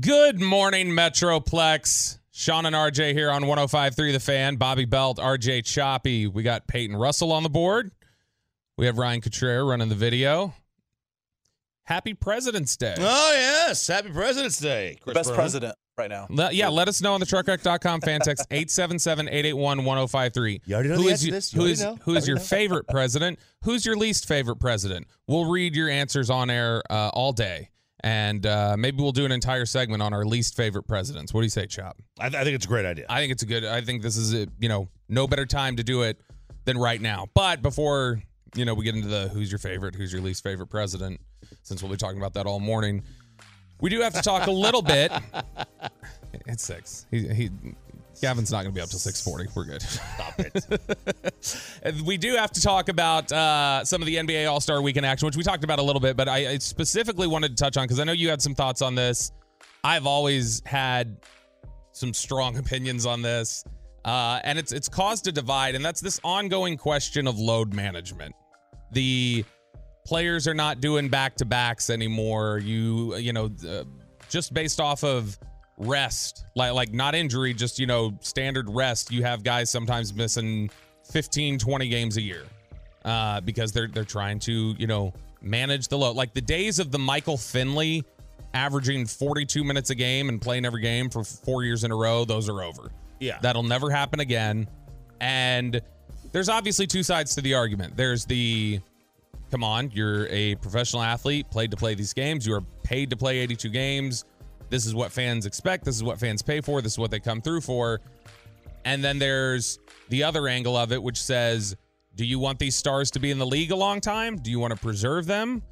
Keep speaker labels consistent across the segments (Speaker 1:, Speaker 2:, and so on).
Speaker 1: Good morning, Metroplex. Shan and RJ here on 105.3 The Fan. Bobby Belt, RJ Choppy. We got Peyton Russell on the board. We have Ryan Cotrera running the video. Happy President's Day.
Speaker 2: Oh yes, Happy President's Day. Chris
Speaker 3: Best
Speaker 2: Brown.
Speaker 3: president right now.
Speaker 1: Le- yeah, let us know on the truckwreck.com fan text 877-881-1053.
Speaker 2: You already know
Speaker 1: Who
Speaker 2: the
Speaker 1: is
Speaker 2: answer to
Speaker 1: you-
Speaker 2: this. You
Speaker 1: who
Speaker 2: already
Speaker 1: is
Speaker 2: know.
Speaker 1: who is your
Speaker 2: know.
Speaker 1: favorite president? Who's your least favorite president? We'll read your answers on air uh, all day. And uh, maybe we'll do an entire segment on our least favorite presidents. What do you say, Chop?
Speaker 2: I, I think it's a great idea.
Speaker 1: I think it's a good. I think this is a, you know no better time to do it than right now. But before you know we get into the who's your favorite, who's your least favorite president, since we'll be talking about that all morning, we do have to talk a little bit. It's six. He, he Gavin's not going to be up till six forty. We're good.
Speaker 2: Stop it.
Speaker 1: We do have to talk about uh, some of the NBA All Star Weekend action, which we talked about a little bit, but I, I specifically wanted to touch on because I know you had some thoughts on this. I've always had some strong opinions on this, uh, and it's it's caused a divide, and that's this ongoing question of load management. The players are not doing back to backs anymore. You you know uh, just based off of rest, like like not injury, just you know standard rest. You have guys sometimes missing 15, 20 games a year uh, because they're they're trying to you know manage the load. Like the days of the Michael Finley averaging 42 minutes a game and playing every game for four years in a row, those are over.
Speaker 2: Yeah.
Speaker 1: That'll never happen again. And there's obviously two sides to the argument. There's the come on, you're a professional athlete, played to play these games, you are paid to play 82 games. This is what fans expect, this is what fans pay for, this is what they come through for. And then there's the other angle of it, which says, do you want these stars to be in the league a long time? Do you want to preserve them?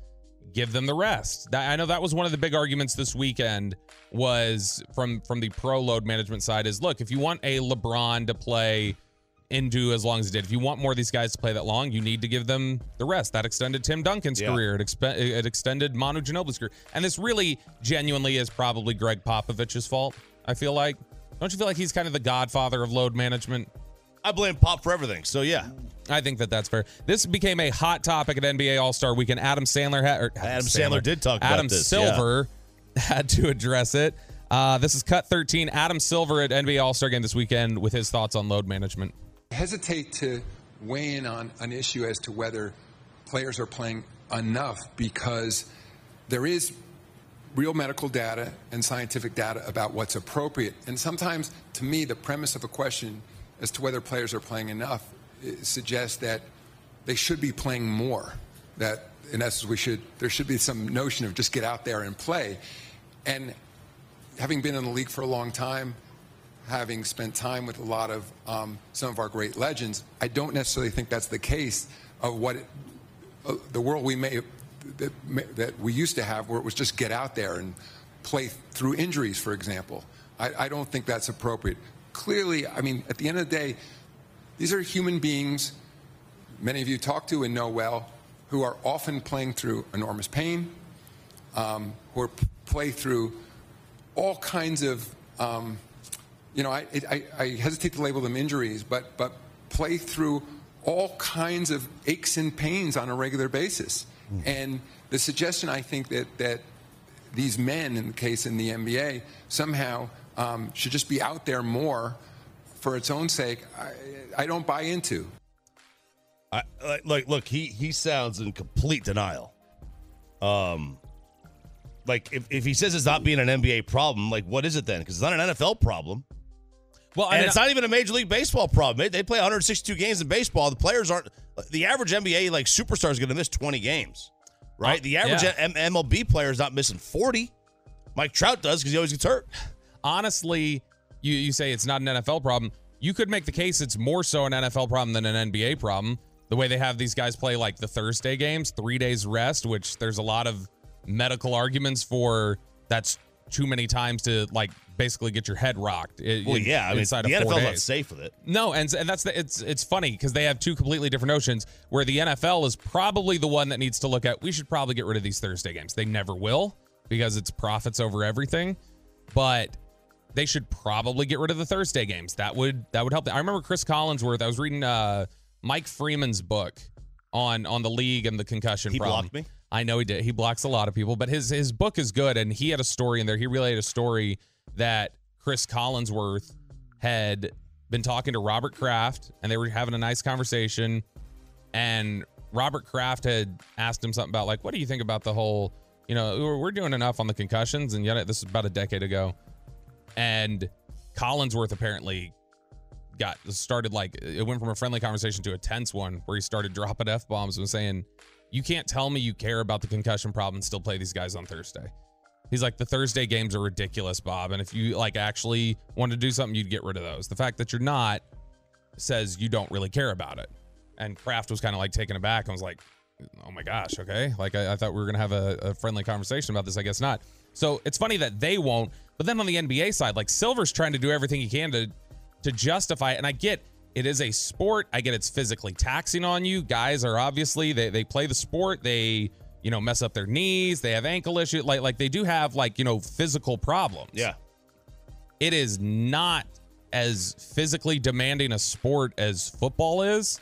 Speaker 1: Give them the rest. I know that was one of the big arguments this weekend was from from the pro load management side is look, if you want a LeBron to play into as long as it did, if you want more of these guys to play that long, you need to give them the rest. That extended Tim Duncan's
Speaker 2: Yeah.
Speaker 1: career. It, expe- it extended Manu Ginobili's career. And this really genuinely is probably Gregg Popovich's fault, I feel like. Don't you feel like he's kind of the godfather of load management?
Speaker 2: I blame Pop for everything. So yeah,
Speaker 1: I think that that's fair. This became a hot topic at NBA All Star Weekend. Adam Sandler had, or
Speaker 2: Adam Sandler did talk about this.
Speaker 1: Adam Silver had to address it. Uh, this is cut 13. Adam Silver at NBA All Star Game this weekend with his thoughts on load management.
Speaker 4: Hesitate to weigh in on an issue as to whether players are playing enough because there is real medical data and scientific data about what's appropriate. And sometimes, to me, the premise of a question as to whether players are playing enough eh, suggests that they should be playing more. That, in essence, we should there should be some notion of just get out there and play. And having been in the league for a long time, having spent time with a lot of um, some of our great legends, I don't necessarily think that's the case of what it, uh, the world we may that, that we used to have, where it was just get out there and play through injuries, for example. I, I don't think that's appropriate. Clearly, I mean, at the end of the day, these are human beings. Many of you talk to and know well, who are often playing through enormous pain, um, who are, play through all kinds of, um, you know, I, I, I hesitate to label them injuries, but, but play through all kinds of aches and pains on a regular basis. And the suggestion, I think, that, that these men, in the case in the NBA, somehow um, should just be out there more for its own sake, I, I don't buy into.
Speaker 2: I, like, like, look, he he sounds in complete denial. Um, like if, if he says it's not being an NBA problem, like what is it then? Because it's not an NFL problem,
Speaker 1: Well,
Speaker 2: and it's not even a Major League Baseball problem. They, play 162 games in baseball. The players aren't. The average NBA like superstar is going to miss 20 games, right?
Speaker 1: Oh,
Speaker 2: the average
Speaker 1: yeah.
Speaker 2: M- MLB player is not missing 40. Mike Trout does because he always gets hurt.
Speaker 1: honestly, you, you say it's not an NFL problem. You could make the case it's more so an NFL problem than an NBA problem. The way they have these guys play like the Thursday games, three days rest, which there's a lot of medical arguments for that's too many times to like basically get your head rocked.
Speaker 2: Well, yeah, I mean,
Speaker 1: inside
Speaker 2: the
Speaker 1: of four
Speaker 2: NFL's not safe with it.
Speaker 1: No, and and that's the, it's it's funny because they have two completely different notions. Where the NFL is probably the one that needs to look at. We should probably get rid of these Thursday games. They never will because it's profits over everything. But they should probably get rid of the Thursday games. That would that would help. I remember Cris Collinsworth. I was reading uh, Mike Freeman's book on on the league and the concussion
Speaker 2: He
Speaker 1: problem.
Speaker 2: blocked me.
Speaker 1: I know he did. He blocks a lot of people, but his his book is good, and he had a story in there. He relayed a story that Cris Collinsworth had been talking to Robert Kraft, and they were having a nice conversation. And Robert Kraft had asked him something about like, "What do you think about the whole? You know, we're, doing enough on the concussions, and yet this is about a decade ago." And Collinsworth apparently got started like it went from a friendly conversation to a tense one where he started dropping f bombs and saying, "You can't tell me you care about the concussion problem and still play these guys on Thursday." He's like, "The Thursday games are ridiculous, Bob, and if you like actually want to do something, you'd get rid of those. The fact that you're not says you don't really care about it." And Kraft was kind of like taken aback and was like, "Oh my gosh, okay." Like I, I thought we were gonna have a, a friendly conversation about this. I guess not. So it's funny that they won't, but then on the NBA side, like Silver's trying to do everything he can to to justify it. And I get it is a sport. I get it's physically taxing on you. Guys are obviously they they play the sport. They you know mess up their knees. They have ankle issues. Like like they do have like you know physical problems.
Speaker 2: Yeah.
Speaker 1: It is not as physically demanding a sport as football is.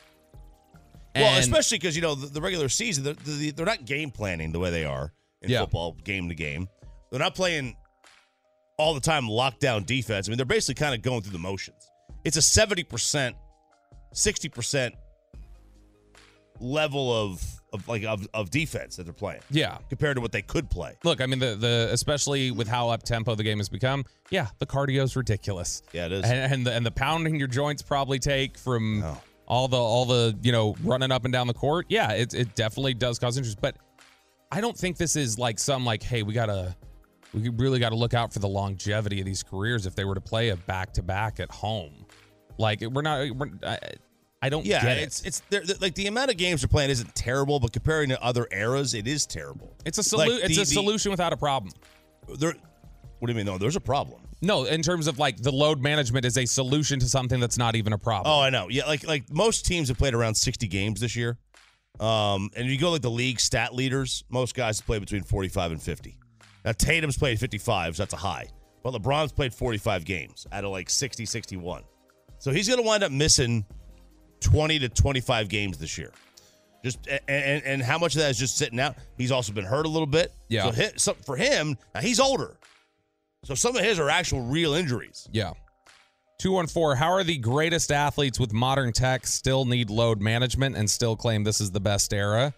Speaker 2: Well, especially because you know the, the regular season, they're, they're they're not game planning the way they are in
Speaker 1: Yeah.
Speaker 2: football, game to game. They're not playing all the time lockdown defense. I mean, they're basically kind of going through the motions. It's a seventy percent, sixty percent level of of like of, of defense that they're playing
Speaker 1: yeah.
Speaker 2: compared to what they could play.
Speaker 1: Look, I mean the the especially with how up tempo the game has become. Yeah, the cardio's ridiculous.
Speaker 2: Yeah, it is.
Speaker 1: and, and the and the pounding your joints probably take from
Speaker 2: Oh.
Speaker 1: all the all the you know running up and down the court. Yeah, it it definitely does cause interest, but I don't think this is like some like hey we gotta we really got to look out for the longevity of these careers if they were to play a back to back at home. Like we're not. We're, I, I don't
Speaker 2: Yeah,
Speaker 1: get
Speaker 2: it's
Speaker 1: it.
Speaker 2: it's they're, they're- like the amount of games they're playing isn't terrible, but comparing to other eras, it is terrible.
Speaker 1: It's a
Speaker 2: like
Speaker 1: It's
Speaker 2: the-
Speaker 1: a
Speaker 2: the-
Speaker 1: solution without a problem.
Speaker 2: There, what do you mean? No, there's a problem.
Speaker 1: No, in terms of like the load management is a solution to something that's not even a problem.
Speaker 2: Oh, I know. Yeah, like like most teams have played around 60 games this year. Um, and you go like the league stat leaders, most guys play between 45 and 50. Now Tatum's played 55, so that's a high. But LeBron's played 45 games out of like 60, 61. So he's going to wind up missing 20 to 25 games this year. Just and, and how much of that is just sitting out? He's also been hurt a little bit.
Speaker 1: Yeah.
Speaker 2: So, so for him, now he's older. So some of his are actual real injuries.
Speaker 1: Yeah. 214, how are the greatest athletes with modern tech still need load management and still claim this is the best era?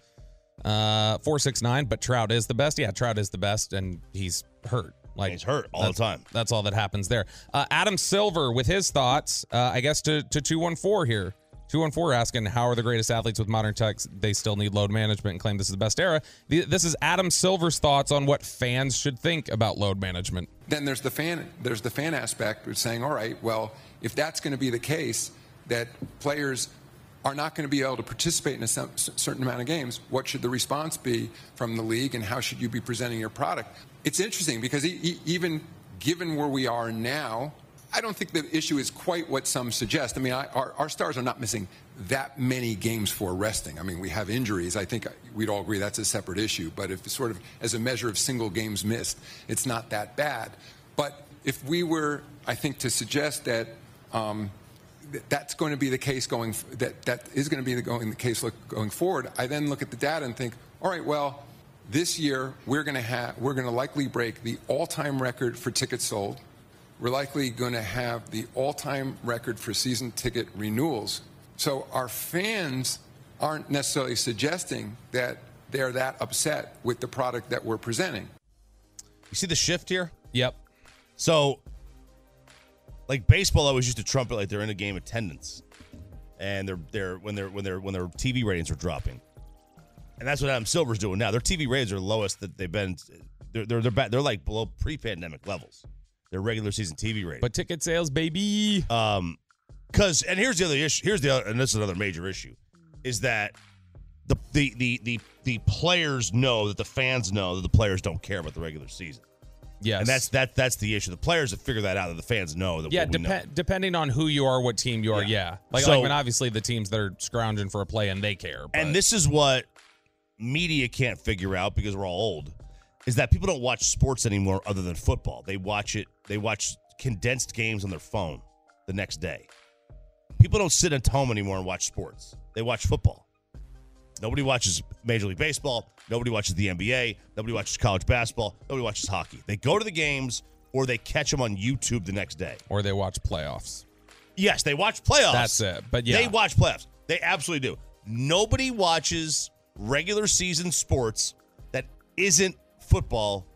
Speaker 1: Uh 469, but Trout is the best. Yeah, Trout is the best and he's hurt. Like
Speaker 2: He's hurt all the time.
Speaker 1: That's all that happens there. Uh, Adam Silver with his thoughts, uh, I guess to to 214 here. 214 asking how are the greatest athletes with modern tech they still need load management and claim this is the best era. The- This is Adam Silver's thoughts on what fans should think about load management.
Speaker 4: Then there's the fan. There's the fan aspect of saying, all right, well, if that's going to be the case, that players are not going to be able to participate in a certain amount of games. What should the response be from the league, and how should you be presenting your product? It's interesting because even given where we are now, I don't think the issue is quite what some suggest. I mean, I, our, our stars are not missing that many games for resting. I mean, we have injuries. I think we'd all agree that's a separate issue. But if sort of as a measure of single games missed, it's not that bad. But if we were, I think, to suggest that um, that's going to be the case going that that is going to be the going the case look, going forward, I then look at the data and think, all right, well, this year we're going to have we're going to likely break the all-time record for tickets sold. We're likely going to have the all-time record for season ticket renewals. So our fans aren't necessarily suggesting that they're that upset with the product that we're presenting.
Speaker 2: You see the shift here?
Speaker 1: Yep.
Speaker 2: So, like baseball always used to trumpet like they're in a game attendance, and they're they're when they're when they're when their TV ratings are dropping, and that's what Adam Silver's doing now. Their TV ratings are lowest that they've been. They're they're they're, back, they're like below pre-pandemic levels. Their regular season TV ratings.
Speaker 1: But ticket sales, baby.
Speaker 2: Um, because and here's the other issue. Here's the other, and this is another major issue, is that the the the the the players know that the fans know that the players don't care about the regular season.
Speaker 1: Yes.
Speaker 2: And that's that that's the issue. The players have figured that out. That the fans know that.
Speaker 1: Yeah,
Speaker 2: we know.
Speaker 1: depending on who you are, what team you are, yeah.
Speaker 2: Yeah.
Speaker 1: Like,
Speaker 2: So-
Speaker 1: like, I mean, obviously the teams that are scrounging for a play and they care. But
Speaker 2: And this is what media can't figure out because we're all old, is that people don't watch sports anymore other than football. They watch it. They watch condensed games on their phone the next day. People don't sit at home anymore and watch sports. They watch football. Nobody watches Major League Baseball. Nobody watches the NBA. Nobody watches college basketball. Nobody watches hockey. They go to the games or they catch them on YouTube the next day.
Speaker 1: Or they watch playoffs.
Speaker 2: Yes, they watch playoffs.
Speaker 1: That's it. But yeah.
Speaker 2: They watch playoffs. They absolutely do. Nobody watches regular season sports that isn't football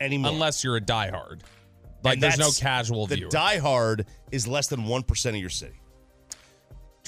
Speaker 2: anymore.
Speaker 1: Unless you're a diehard. Like
Speaker 2: And
Speaker 1: there's no casual
Speaker 2: the
Speaker 1: viewer.
Speaker 2: diehard is less than 1% of your city.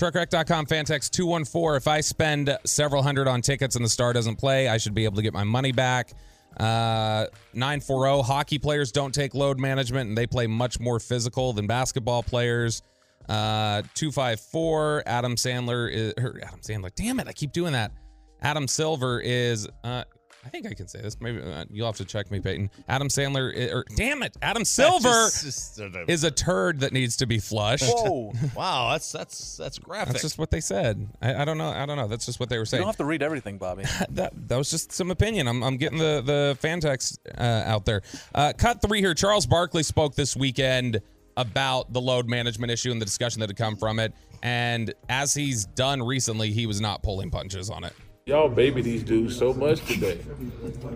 Speaker 1: Truckwreck.com Fantex 214. If I spend several hundred on tickets and the star doesn't play, I should be able to get my money back. Uh, 940 hockey players don't take load management and they play much more physical than basketball players. Uh, 254 Adam Sandler is Adam Sandler. Damn it, I keep doing that. Adam Silver is uh I think I can say this. Maybe uh, you'll have to check me, Peyton. Adam Sandler, i- or damn it, Adam Silver
Speaker 2: Just- just sort of-
Speaker 1: is a turd that needs to be flushed.
Speaker 3: Whoa.
Speaker 2: wow, that's that's that's graphic.
Speaker 1: That's just what they said. I, I don't know. I don't know. That's just what they were saying.
Speaker 3: You don't have to read everything, Bobby.
Speaker 1: that that was just some opinion. I'm, I'm getting the the fan text uh, out there. Uh, cut three here. Charles Barkley spoke this weekend about the load management issue and the discussion that had come from it. And as he's done recently, he was not pulling punches on it.
Speaker 5: Y'all baby these dudes so much today.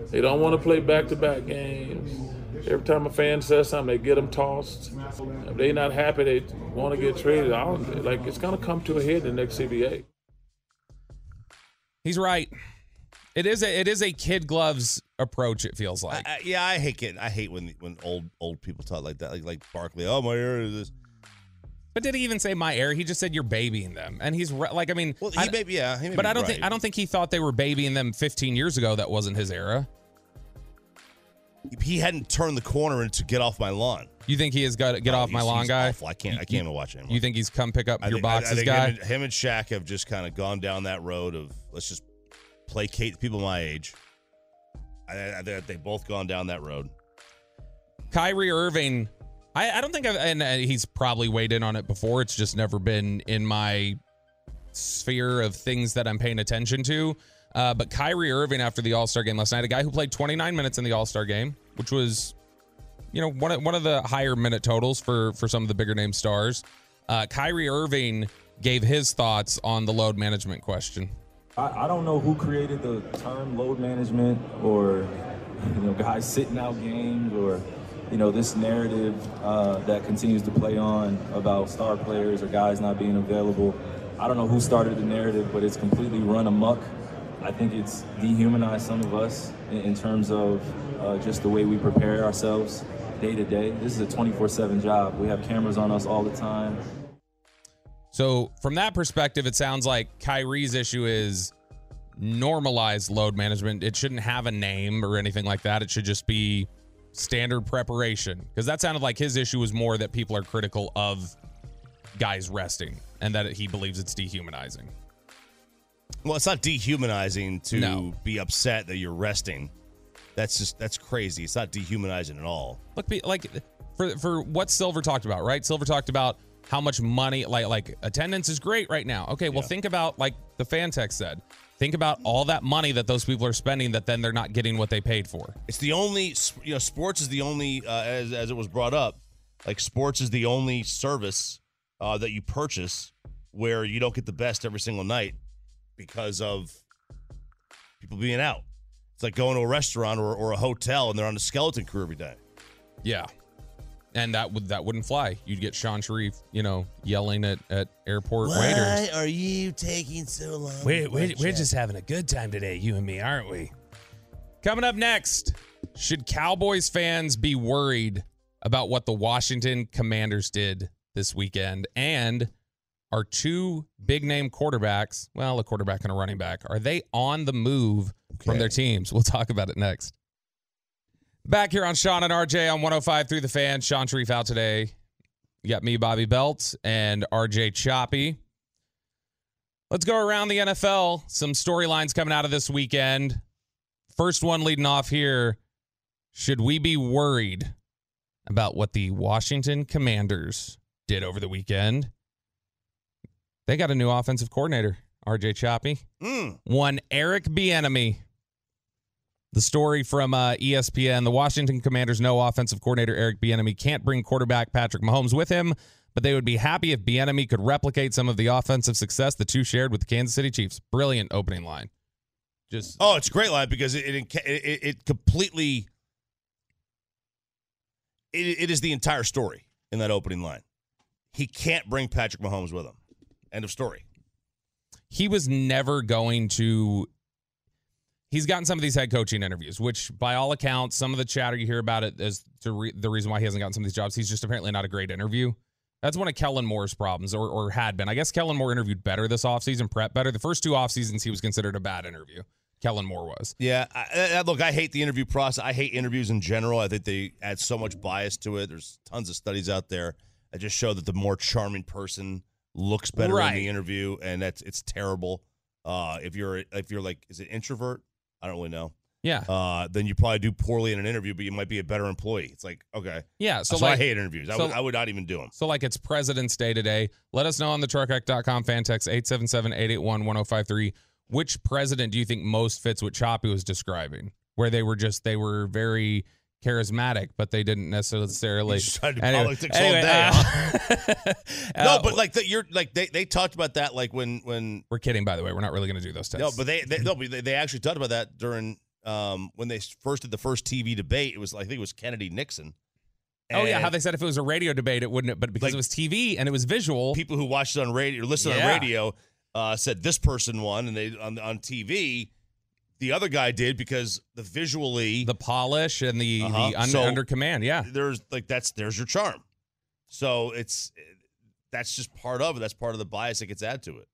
Speaker 5: They don't want to play back-to-back games. Every time a fan says something, they get them tossed. If they not happy, they want to get traded. I don't, like it's gonna come to a head in the next CBA.
Speaker 1: He's right. It is a it is a kid gloves approach. It feels like.
Speaker 2: I, I- yeah, I hate getting, I hate when when old old people talk like that, like like Barkley. Oh my ear is this.
Speaker 1: But did he even say my air? He just said you're babying them, and he's right. Like I mean,
Speaker 2: Well, he
Speaker 1: I-
Speaker 2: may be, yeah, he may
Speaker 1: but
Speaker 2: be
Speaker 1: I don't
Speaker 2: right.
Speaker 1: think I don't think he thought they were babying them 15 years ago. That wasn't his era.
Speaker 2: he hadn't turned the corner into get off my lawn.
Speaker 1: You think he has got to get
Speaker 2: No,
Speaker 1: off my lawn, guy?
Speaker 2: awful. I can't, I can't even watch him.
Speaker 1: You think he's come pick up
Speaker 2: I
Speaker 1: your
Speaker 2: think, I- I
Speaker 1: boxes,
Speaker 2: think
Speaker 1: guy?
Speaker 2: Him and, him and Shaq have just kind of gone down that road of let's just placate people my age. I, I, they both gone down that road.
Speaker 1: Kyrie Irving, I, I don't think I've, and uh, he's probably weighed in on it before. It's just never been in my sphere of things that I'm paying attention to. Uh, but Kyrie Irving, after the All Star game last night, a guy who played 29 minutes in the All Star game, which was, you know, one of, one of the higher minute totals for for some of the bigger name stars. Uh, Kyrie Irving gave his thoughts on the load management question.
Speaker 6: I, I don't know who created the term load management or you know guys sitting out games or you know this narrative uh, that continues to play on about star players or guys not being available. I don't know who started the narrative, but it's completely run amok. I think it's dehumanized some of us in, in terms of uh, just the way we prepare ourselves day to day. This is a 24/7 job. We have cameras on us all the time.
Speaker 1: So from that perspective, it sounds like Kyrie's issue is normalized load management. It shouldn't have a name or anything like that. It should just be standard preparation. Because that sounded like his issue was more that people are critical of guys resting and that he believes it's dehumanizing.
Speaker 2: Well, it's not dehumanizing to
Speaker 1: No.
Speaker 2: be upset that you're resting. That's just that's crazy. It's not dehumanizing at all.
Speaker 1: Look, be- like for for what Silver talked about, right? Silver talked about how much money, like like attendance is great right now. Okay, well think about like the fan text said. Think about all that money that those people are spending that then they're not getting what they paid for.
Speaker 2: It's the only you know sports is the only uh, as as it was brought up, like sports is the only service uh, that you purchase where you don't get the best every single night because of people being out. It's like going to a restaurant or, or a hotel and they're on a skeleton crew every day.
Speaker 1: Yeah. And that would that wouldn't fly. You'd get Shan Shariff, you know, yelling at, at airport waiters.
Speaker 2: Why are you taking so long?
Speaker 1: We're, we're, we're just having a good time today, you and me, aren't we? Coming up next, should Cowboys fans be worried about what the Washington Commanders did this weekend? And are two big name quarterbacks, well, a quarterback and a running back, are they on the move from their teams? We'll talk about it next. Back here on Shan and RJ on 105 through the fan. Shan Shariff out today. You got me, Bobby Belt, and RJ Choppy. Let's go around the NFL. Some storylines coming out of this weekend. First one leading off here. Should we be worried about what the Washington Commanders did over the weekend? They got a new offensive coordinator, RJ Choppy.
Speaker 2: Mm.
Speaker 1: One Eric Bieniemy. The story from uh, ESPN: The Washington Commanders' no offensive coordinator Eric Bieniemy can't bring quarterback Patrick Mahomes with him, but they would be happy if Bieniemy could replicate some of the offensive success the two shared with the Kansas City Chiefs. Brilliant opening line. Just
Speaker 2: Oh, it's a great line because it it, it, it completely it, it is the entire story in that opening line. He can't bring Patrick Mahomes with him. End of story.
Speaker 1: he was never going to he's gotten some of these head coaching interviews which by all accounts some of the chatter you hear about it is to re- the reason why he hasn't gotten some of these jobs he's just apparently not a great interview that's one of kellen moore's problems or, or had been i guess kellen moore interviewed better this offseason prep better the first two off seasons he was considered a bad interview kellen moore was
Speaker 2: Yeah, I, I, look, I hate the interview process. I hate interviews in general. I think they add so much bias to it. There's tons of studies out there that just show that the more charming person looks better in the interview, and that's it's terrible. Uh, if you're if you're like, is it introvert? I don't really know.
Speaker 1: yeah
Speaker 2: Uh, then you probably do poorly in an interview, but you might be a better employee. It's like okay,
Speaker 1: yeah so
Speaker 2: so,
Speaker 1: like
Speaker 2: I hate interviews. I, would, I would not even do them.
Speaker 1: So, like, it's President's Day today. Let us know on the truckwreck.com fan text 877 881 1053. Which president do you think most fits what Choppy was describing? Where they were just, they were very charismatic, but they didn't necessarily.
Speaker 2: You just to
Speaker 1: Anyway-
Speaker 2: politics all day,
Speaker 1: uh,
Speaker 2: no,
Speaker 1: uh,
Speaker 2: but like that, you're like they, they talked about that like when when
Speaker 1: we're kidding, by the way. We're not really going to do those tests.
Speaker 2: No, but they, they no, but they, they actually talked about that during um when they first did the first TV debate. It was I think it was Kennedy Nixon.
Speaker 1: oh, yeah. How they said if it was a radio debate, it wouldn't, but because
Speaker 2: Like-
Speaker 1: it was TV and it was visual.
Speaker 2: people who watched it on radio or listened
Speaker 1: Yeah.
Speaker 2: on radio uh, said this person won, and they on on TV. The other guy did because the visually
Speaker 1: the polish and the,
Speaker 2: Uh-huh.
Speaker 1: the un,
Speaker 2: So-
Speaker 1: under command. Yeah.
Speaker 2: there's like that's there's your charm. So it's that's just part of it. That's part of the bias that gets added to it.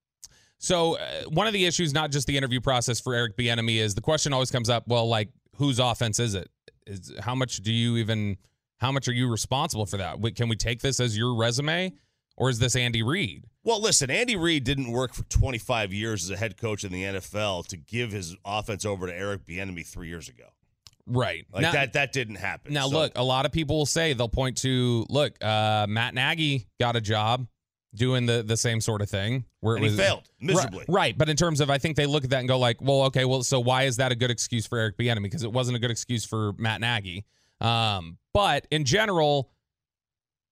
Speaker 1: So uh, one of the issues, not just the interview process for Eric Bieniemy, is the question always comes up. Well, like whose offense is it? Is how much do you even? How much are you responsible for that? Can we take this as your resume, or is this Andy Reid?
Speaker 2: Well, listen, Andy Reid didn't work for 25 years as a head coach in the NFL to give his offense over to Eric Bieniemy three years ago.
Speaker 1: Right.
Speaker 2: Like
Speaker 1: now,
Speaker 2: that, that didn't happen.
Speaker 1: Now,
Speaker 2: So-
Speaker 1: look, a lot of people will say they'll point to look. Uh, Matt Nagy got a job doing the the same sort of thing where
Speaker 2: and
Speaker 1: it
Speaker 2: he
Speaker 1: was
Speaker 2: failed miserably.
Speaker 1: Right, right, but in terms of, I think they look at that and go like, well, okay, well, so why is that a good excuse for Eric Bieniemy? Because it wasn't a good excuse for Matt Nagy. Um, but in general,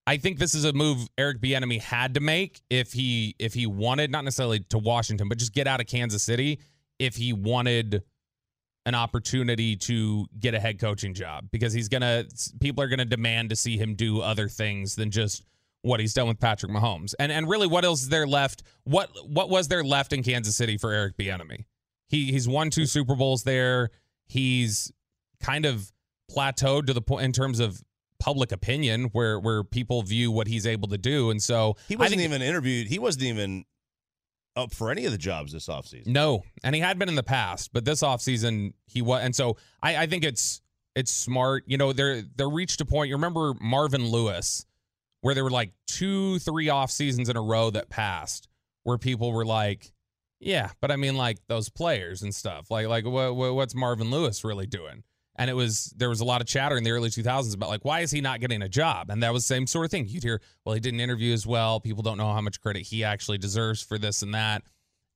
Speaker 1: I think this is a move Eric Bieniemy had to make if he if he wanted not necessarily to Washington, but just get out of Kansas City if he wanted an opportunity to get a head coaching job because he's gonna people are gonna demand to see him do other things than just what he's done with Patrick Mahomes. And and really what else is there left? What what was there left in Kansas City for Eric Bieniemy? He he's won two Super Bowls there. He's kind of plateaued to the point in terms of public opinion where where people view what he's able to do. And so
Speaker 2: He wasn't even interviewed. He wasn't even up for any of the jobs this offseason.
Speaker 1: No, and he had been in the past, but this offseason he was, and so I, I think it's it's smart. You know, they're they're reached a point. You remember Marvin Lewis, where there were like two, three off seasons in a row that passed, where people were like, "Yeah, but I mean, like those players and stuff. Like, like what, what what's Marvin Lewis really doing?" And it was there was a lot of chatter in the early 2000s about like why is he not getting a job? And that was the same sort of thing. You'd hear, well, he didn't interview as well. People don't know how much credit he actually deserves for this and that.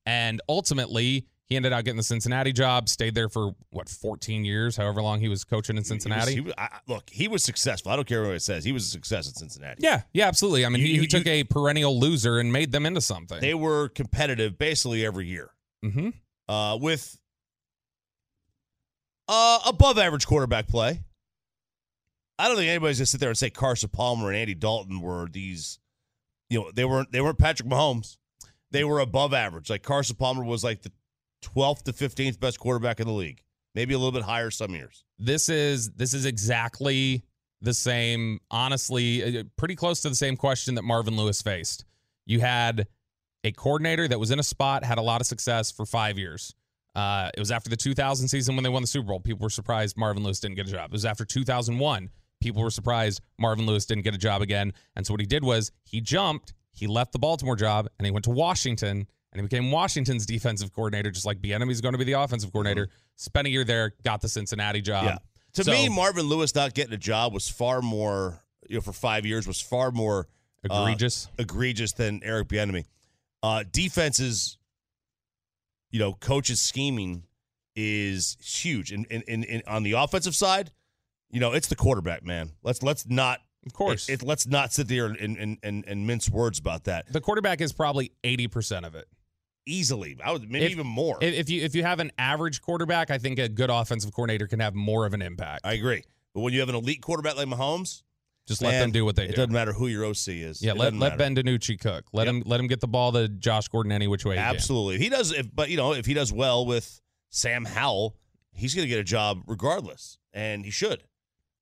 Speaker 1: And ultimately, he ended up getting the Cincinnati job, stayed there for what 14 years, however long he was coaching in
Speaker 2: He was-
Speaker 1: Cincinnati.
Speaker 2: he was- I- look, he was successful. I don't care what it says. He was a success at Cincinnati.
Speaker 1: yeah, yeah, absolutely. I mean,
Speaker 2: You-
Speaker 1: he,
Speaker 2: you-
Speaker 1: he took a perennial loser and made them into something.
Speaker 2: They were competitive basically every year
Speaker 1: hmm
Speaker 2: uh, with uh, above average quarterback play. I don't think anybody's gonna sit there and say Carson Palmer and Andy Dalton were these. You know, they weren't. They weren't Patrick Mahomes. They were above average. Like Carson Palmer was like the twelfth to fifteenth best quarterback in the league. Maybe a little bit higher some years.
Speaker 1: This is this is exactly the same. Honestly, uh, pretty close to the same question that Marvin Lewis faced. You had a coordinator that was in a spot, had a lot of success for five years. Uh, it was after the 2000 season when they won the Super Bowl. People were surprised Marvin Lewis didn't get a job. It was after 2001. People were surprised Marvin Lewis didn't get a job again. And so what he did was he jumped, he left the Baltimore job, and he went to Washington, and he became Washington's defensive coordinator, just like Bieniemy's going to be the offensive coordinator. Spent a year there, got the Cincinnati job.
Speaker 2: Yeah. To
Speaker 1: So-
Speaker 2: me, Marvin Lewis not getting a job was far more, you know, for five years was far more uh,
Speaker 1: egregious.
Speaker 2: egregious than Eric Bieniemy. Uh, defenses, you know, coaches scheming is huge. And in, in, in, on the offensive side, you know, it's the quarterback, man. Let's let's not,
Speaker 1: of course.
Speaker 2: it, it- let's not sit there and, and, and, and mince words about that.
Speaker 1: the quarterback is probably 80% of it.
Speaker 2: easily. I would maybe
Speaker 1: If-
Speaker 2: even more.
Speaker 1: If if you if you have an average quarterback, I think a good offensive coordinator can have more of an impact.
Speaker 2: I agree. But when you have an elite quarterback like Mahomes,
Speaker 1: Just let them do what they
Speaker 2: it
Speaker 1: do.
Speaker 2: It doesn't matter who your OC is.
Speaker 1: Yeah,
Speaker 2: It
Speaker 1: let let. Ben DiNucci cook. Let
Speaker 2: Yep.
Speaker 1: him let him get the ball to Josh Gordon any which way. he.
Speaker 2: Absolutely. He does if but you know, if he does well with Sam Howell, he's gonna get a job regardless. And he should.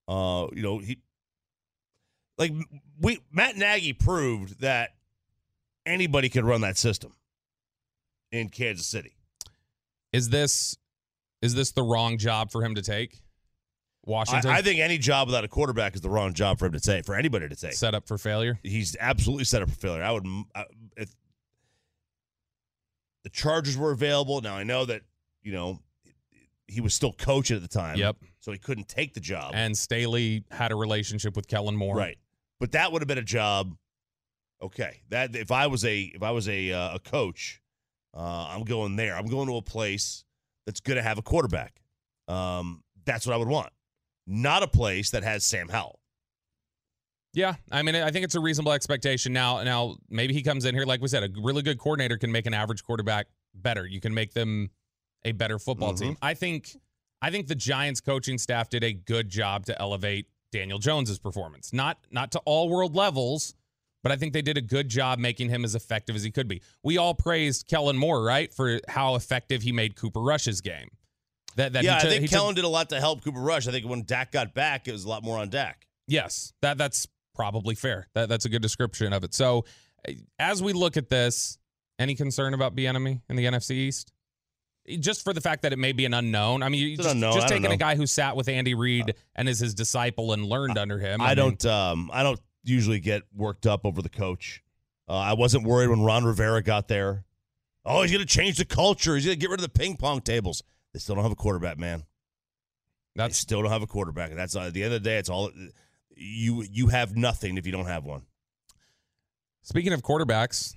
Speaker 2: Uh, you know, he like we Matt Nagy proved that anybody could run that system in Kansas City.
Speaker 1: Is this is this the wrong job for him to take?
Speaker 2: I,
Speaker 1: Washington
Speaker 2: I think any job without a quarterback is the wrong job for him to take, for anybody to take.
Speaker 1: set up for failure.
Speaker 2: He's absolutely set up for failure. I would, I, if the Chargers were available. Now I know that you know he was still coaching at the time.
Speaker 1: Yep.
Speaker 2: So he couldn't take the job.
Speaker 1: And Staley had a relationship with Kellen Moore.
Speaker 2: right. But that would have been a job. Okay. That if I was a if I was a uh, a coach, uh, I'm going there. I'm going to a place that's going to have a quarterback. Um, that's what I would want. Not a place that has Sam Howell.
Speaker 1: Yeah, I mean, I think it's a reasonable expectation. Now, now maybe he comes in here, like we said, a really good coordinator can make an average quarterback better. You can make them a better football
Speaker 2: Mhm.
Speaker 1: team. I think, I think the Giants coaching staff did a good job to elevate Daniel Jones's performance. Not, not to all world levels, but I think they did a good job making him as effective as he could be. We all praised Kellen Moore, right, for how effective he made Cooper Rush's game. That, that
Speaker 2: yeah,
Speaker 1: he
Speaker 2: I think Kellen did a lot to help Cooper Rush. I think when Dak got back, it was a lot more on Dak.
Speaker 1: Yes, that that's probably fair. That that's a good description of it. So, uh, as we look at this, any concern about Bieniemy in the NFC East? Just for the fact that it may be an unknown. I mean, you just,
Speaker 2: unknown.
Speaker 1: just
Speaker 2: I
Speaker 1: taking a guy who sat with Andy Reid and is his disciple and learned under him.
Speaker 2: I,
Speaker 1: mean,
Speaker 2: don't. Um, I don't usually get worked up over the coach. Uh, I wasn't worried when Ron Rivera got there. Oh, he's going to change the culture. He's going to get rid of the ping pong tables. They still don't have a quarterback, man. They still don't have a quarterback. That's uh, at the end of the day. It's all you. You have nothing if you don't have one.
Speaker 1: speaking of quarterbacks,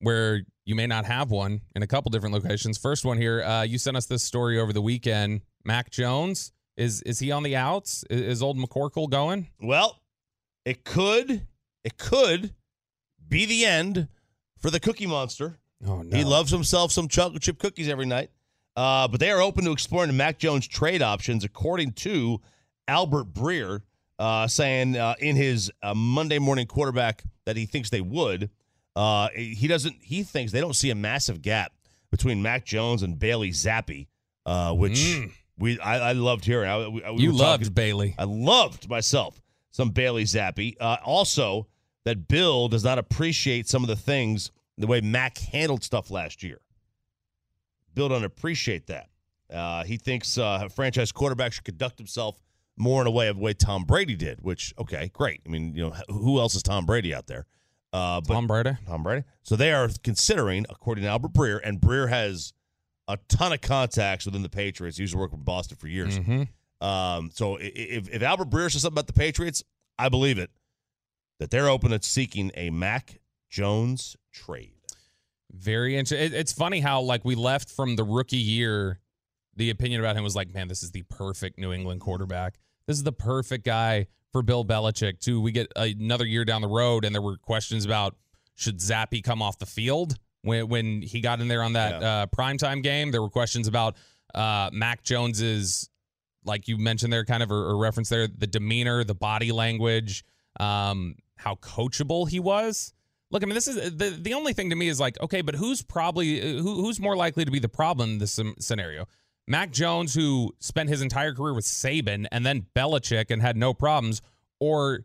Speaker 1: where you may not have one in a couple different locations. First one here, uh, you sent us this story over the weekend. Mac Jones is is he on the outs? Is, is old McCorkle going?
Speaker 2: Well, it could. It could be the end for the Cookie Monster.
Speaker 1: Oh no,
Speaker 2: He loves himself some chocolate chip cookies every night. Uh, but they are open to exploring the Mac Jones trade options, according to Albert Breer, uh, saying uh, in his uh, Monday morning quarterback that he thinks they would. Uh, he doesn't. He thinks they don't see a massive gap between Mac Jones and Bailey Zappe, uh, which
Speaker 1: Mm.
Speaker 2: we I, I loved hearing. I, we,
Speaker 1: you loved
Speaker 2: talking-
Speaker 1: Bailey.
Speaker 2: I loved myself some Bailey Zappe. Uh, also, that Bill does not appreciate some of the things the way Mac handled stuff last year. Bill doesn't appreciate that. Uh, he thinks uh, a franchise quarterback should conduct himself more in a way of the way Tom Brady did. Which, okay, great. I mean, you know, who else is Tom Brady out there? Uh, but
Speaker 1: Tom Brady.
Speaker 2: Tom Brady. So they are considering, according to Albert Breer, and Breer has a ton of contacts within the Patriots. He used to work with Boston for years.
Speaker 1: Mhm.
Speaker 2: Um, so if, if Albert Breer says something about the Patriots, I believe it. That they're open to seeking a Mac Jones trade.
Speaker 1: Very interesting. It, it's funny how like we left from the rookie year, the opinion about him was like, man, this is the perfect New England quarterback. This is the perfect guy for Bill Belichick. Too, we get another year down the road, and there were questions about should Zappe come off the field when when he got in there on that uh, primetime game. There were questions about uh, Mac Jones's, like you mentioned there, kind of a, a reference there, the demeanor, the body language, um, how coachable he was. Look, I mean, this is the the only thing to me is like, okay, but who's probably who, who's more likely to be the problem in this scenario? Mac Jones, who spent his entire career with Saban and then Belichick and had no problems, or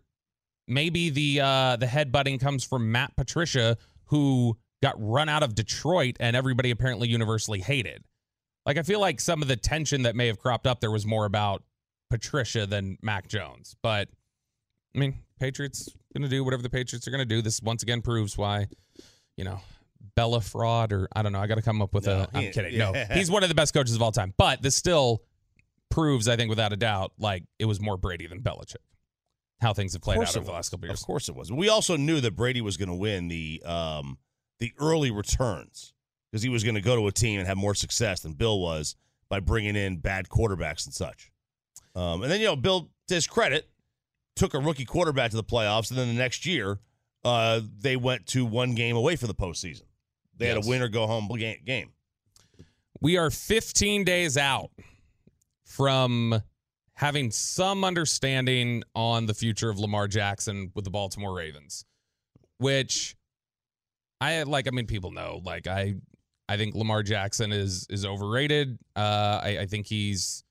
Speaker 1: maybe the uh, the headbutting comes from Matt Patricia, who got run out of Detroit and everybody apparently universally hated. Like, I feel like some of the tension that may have cropped up there was more about Patricia than Mac Jones, but I mean, Patriots going to do whatever the Patriots are going to do. This once again proves why, you know, Bella fraud or I don't know. I got to come up with
Speaker 2: No,
Speaker 1: a. I'm
Speaker 2: he-
Speaker 1: kidding.
Speaker 2: yeah.
Speaker 1: No, he's one of the best coaches of all time. But this still proves, I think, without a doubt, like it was more Brady than Belichick. How things have played out over the last couple of years.
Speaker 2: Of course it was. We also knew that Brady was going to win the um, the early returns because he was going to go to a team and have more success than Bill was by bringing in bad quarterbacks and such. Um, and then you know, Bill, to his credit, took a rookie quarterback to the playoffs, and then the next year uh, they went to one game away for the postseason. They had a win or go home game.
Speaker 1: We are 15 days out from having some understanding on the future of Lamar Jackson with the Baltimore Ravens, which I like. I mean, people know. Like, I, I think Lamar Jackson is is overrated. Uh, I, I think he's.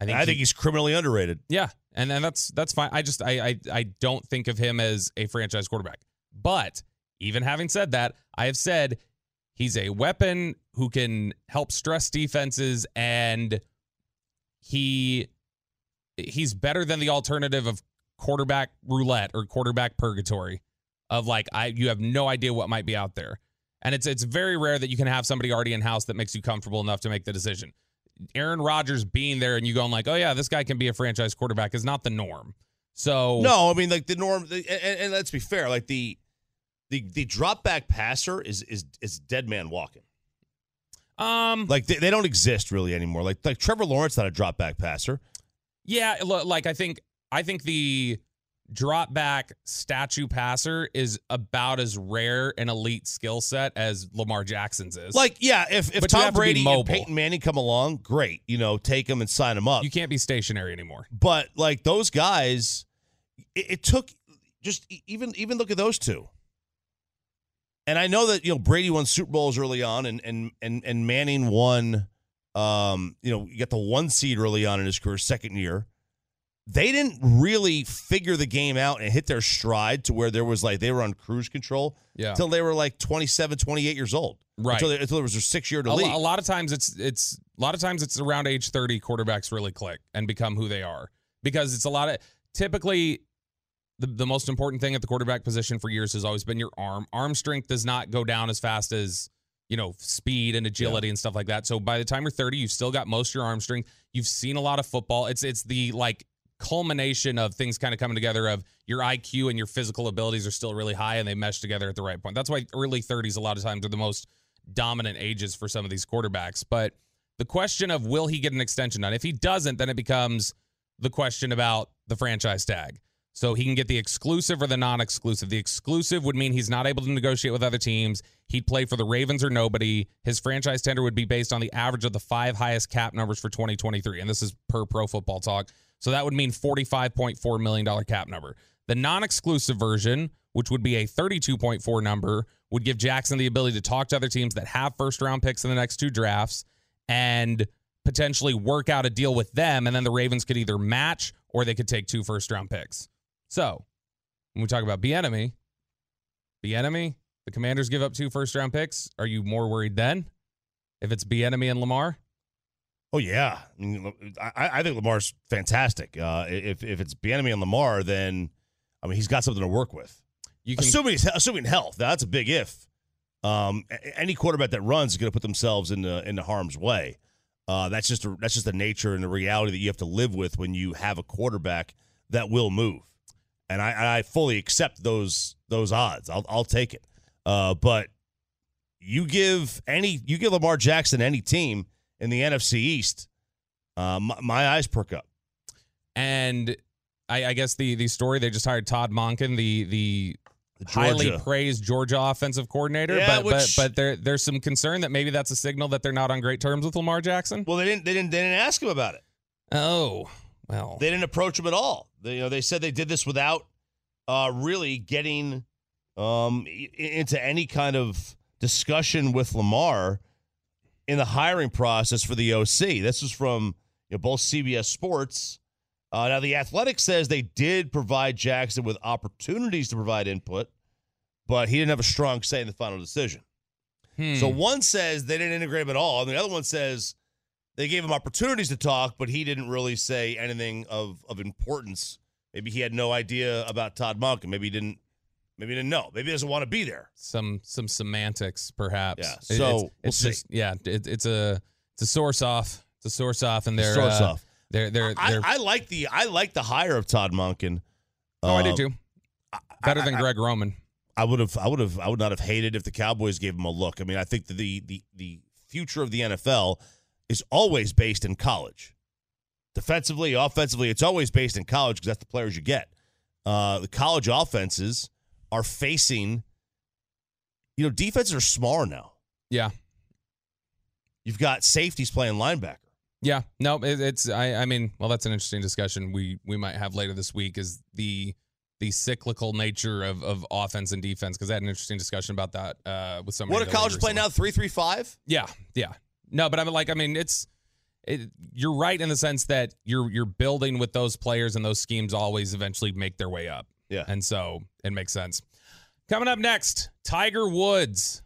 Speaker 1: I think,
Speaker 2: I think
Speaker 1: he-
Speaker 2: he's criminally underrated.
Speaker 1: yeah, and then that's that's fine. I just I, I I don't think of him as a franchise quarterback. But even having said that, I have said he's a weapon who can help stress defenses and he he's better than the alternative of quarterback roulette or quarterback purgatory of like I you have no idea what might be out there. And it's it's very rare that you can have somebody already in house that makes you comfortable enough to make the decision. Aaron Rodgers being there and you going like, "Oh yeah, this guy can be a franchise quarterback" is not the norm. So
Speaker 2: No, I mean like the norm, the, and, and let's be fair, like the the the drop back passer is is is dead man walking.
Speaker 1: um
Speaker 2: Like they, they don't exist really anymore. Like like Trevor Lawrence not a drop back passer.
Speaker 1: Yeah, like I think I think the drop back statue passer is about as rare an elite skill set as Lamar Jackson's is.
Speaker 2: Like yeah, if if
Speaker 1: But
Speaker 2: Tom
Speaker 1: to
Speaker 2: Brady and. Peyton Manning come along, great, you know, take them and sign them up.
Speaker 1: you can't be stationary anymore.
Speaker 2: but like those guys, it, it took just even even look at those two. And I know that you know Brady won Super Bowls early on, and and and and Manning won. Um, you know, you got the one seed early on in his career, second year. They didn't really figure the game out and hit their stride to where there was like they were on cruise control
Speaker 1: Yeah.
Speaker 2: until they were like 27, 28 years old.
Speaker 1: Right.
Speaker 2: Until, they, until there was their six year to
Speaker 1: A,
Speaker 2: league.
Speaker 1: lo- a lot of times it's it's a lot of times it's around age 30 quarterbacks really click and become who they are because it's a lot of typically the, the most important thing at the quarterback position for years has always been your arm. Arm strength does not go down as fast as you know speed and agility and stuff like that. So by the time you're 30, you've still got most of your arm strength. You've seen a lot of football. It's it's the like culmination of things kind of coming together of your IQ and your physical abilities are still really high and they mesh together at the right point. That's why early 30s a lot of times are the most dominant ages for some of these quarterbacks. But the question of will he get an extension done? If he doesn't, then it becomes the question about the franchise tag. So he can get the exclusive or the non-exclusive. The exclusive would mean he's not able to negotiate with other teams. He'd play for the Ravens or nobody. His franchise tender would be based on the average of the five highest cap numbers for 2023. And this is per pro football talk. So that would mean $45.4 million cap number. The non exclusive version, which would be a 32.4 number, would give Jackson the ability to talk to other teams that have first round picks in the next two drafts and potentially work out a deal with them. And then the Ravens could either match or they could take two first round picks. So when we talk about Bieniemy, the enemy, the commanders give up two first round picks. Are you more worried then if it's Bieniemy and Lamar?
Speaker 2: Oh yeah, I, mean, I, I think Lamar's fantastic. Uh, if if it's Bieniemy and Lamar, then I mean he's got something to work with.
Speaker 1: You can
Speaker 2: Assuming he's, assuming health, that's a big if. Um, any quarterback that runs is going to put themselves into into harm's way. Uh, that's just a, that's just the nature and the reality that you have to live with when you have a quarterback that will move. And I, I fully accept those those odds. I'll I'll take it. Uh, but you give any you give Lamar Jackson any team in the NFC East, uh, my, my eyes perk up.
Speaker 1: And I, I guess the the story they just hired Todd Monken, the the
Speaker 2: The
Speaker 1: highly praised Georgia offensive coordinator.
Speaker 2: Yeah,
Speaker 1: but,
Speaker 2: which-
Speaker 1: but but there there's some concern that maybe that's a signal that they're not on great terms with Lamar Jackson.
Speaker 2: Well, they didn't they didn't they didn't ask him about it.
Speaker 1: Oh well,
Speaker 2: They didn't approach him at all. They, you know, they said they did this without uh, really getting um, into any kind of discussion with Lamar in the hiring process for the OC. This was from you know, both CBS Sports. Uh, now, the Athletic says they did provide Jackson with opportunities to provide input, but he didn't have a strong say in the final decision.
Speaker 1: Hmm.
Speaker 2: So one says they didn't integrate him at all, and the other one says they gave him opportunities to talk, but he didn't really say anything of of importance. Maybe he had no idea about Todd Monk, and Maybe he didn't. Maybe he didn't know. Maybe he doesn't want to be there.
Speaker 1: some some semantics perhaps.
Speaker 2: Yeah,
Speaker 1: It-
Speaker 2: so
Speaker 1: it's,
Speaker 2: we'll
Speaker 1: it's
Speaker 2: see.
Speaker 1: just yeah, it, it's a it's a source off. It's a source off, and they're
Speaker 2: Source
Speaker 1: uh,
Speaker 2: off.
Speaker 1: They're they're
Speaker 2: I,
Speaker 1: they're.
Speaker 2: I like the I like the hire of Todd Monken.
Speaker 1: oh, I
Speaker 2: Uh,
Speaker 1: do too. Better than
Speaker 2: I-
Speaker 1: Greg Roman.
Speaker 2: I would have I would have I would not have hated if the Cowboys gave him a look. I mean, I think that the the the future of the NFL is always based in college. Defensively, offensively, it's always based in college because that's the players you get. Uh, the college offenses are facing, you know, defenses are smaller now.
Speaker 1: Yeah.
Speaker 2: You've got safeties playing linebacker.
Speaker 1: Yeah, no, it, it's. I, I mean, well, that's an interesting discussion we we might have later this week. Is the the cyclical nature of of offense and defense? Because I had an interesting discussion about that uh, with somebody.
Speaker 2: What
Speaker 1: a
Speaker 2: college
Speaker 1: the
Speaker 2: colleges
Speaker 1: league
Speaker 2: play now? Three three five.
Speaker 1: Yeah, yeah. No, but I'm like, I mean, it's. It, you're right in the sense that you're you're building with those players and those schemes always eventually make their way up.
Speaker 2: Yeah.
Speaker 1: And so it makes sense. Coming up next, Tiger Woods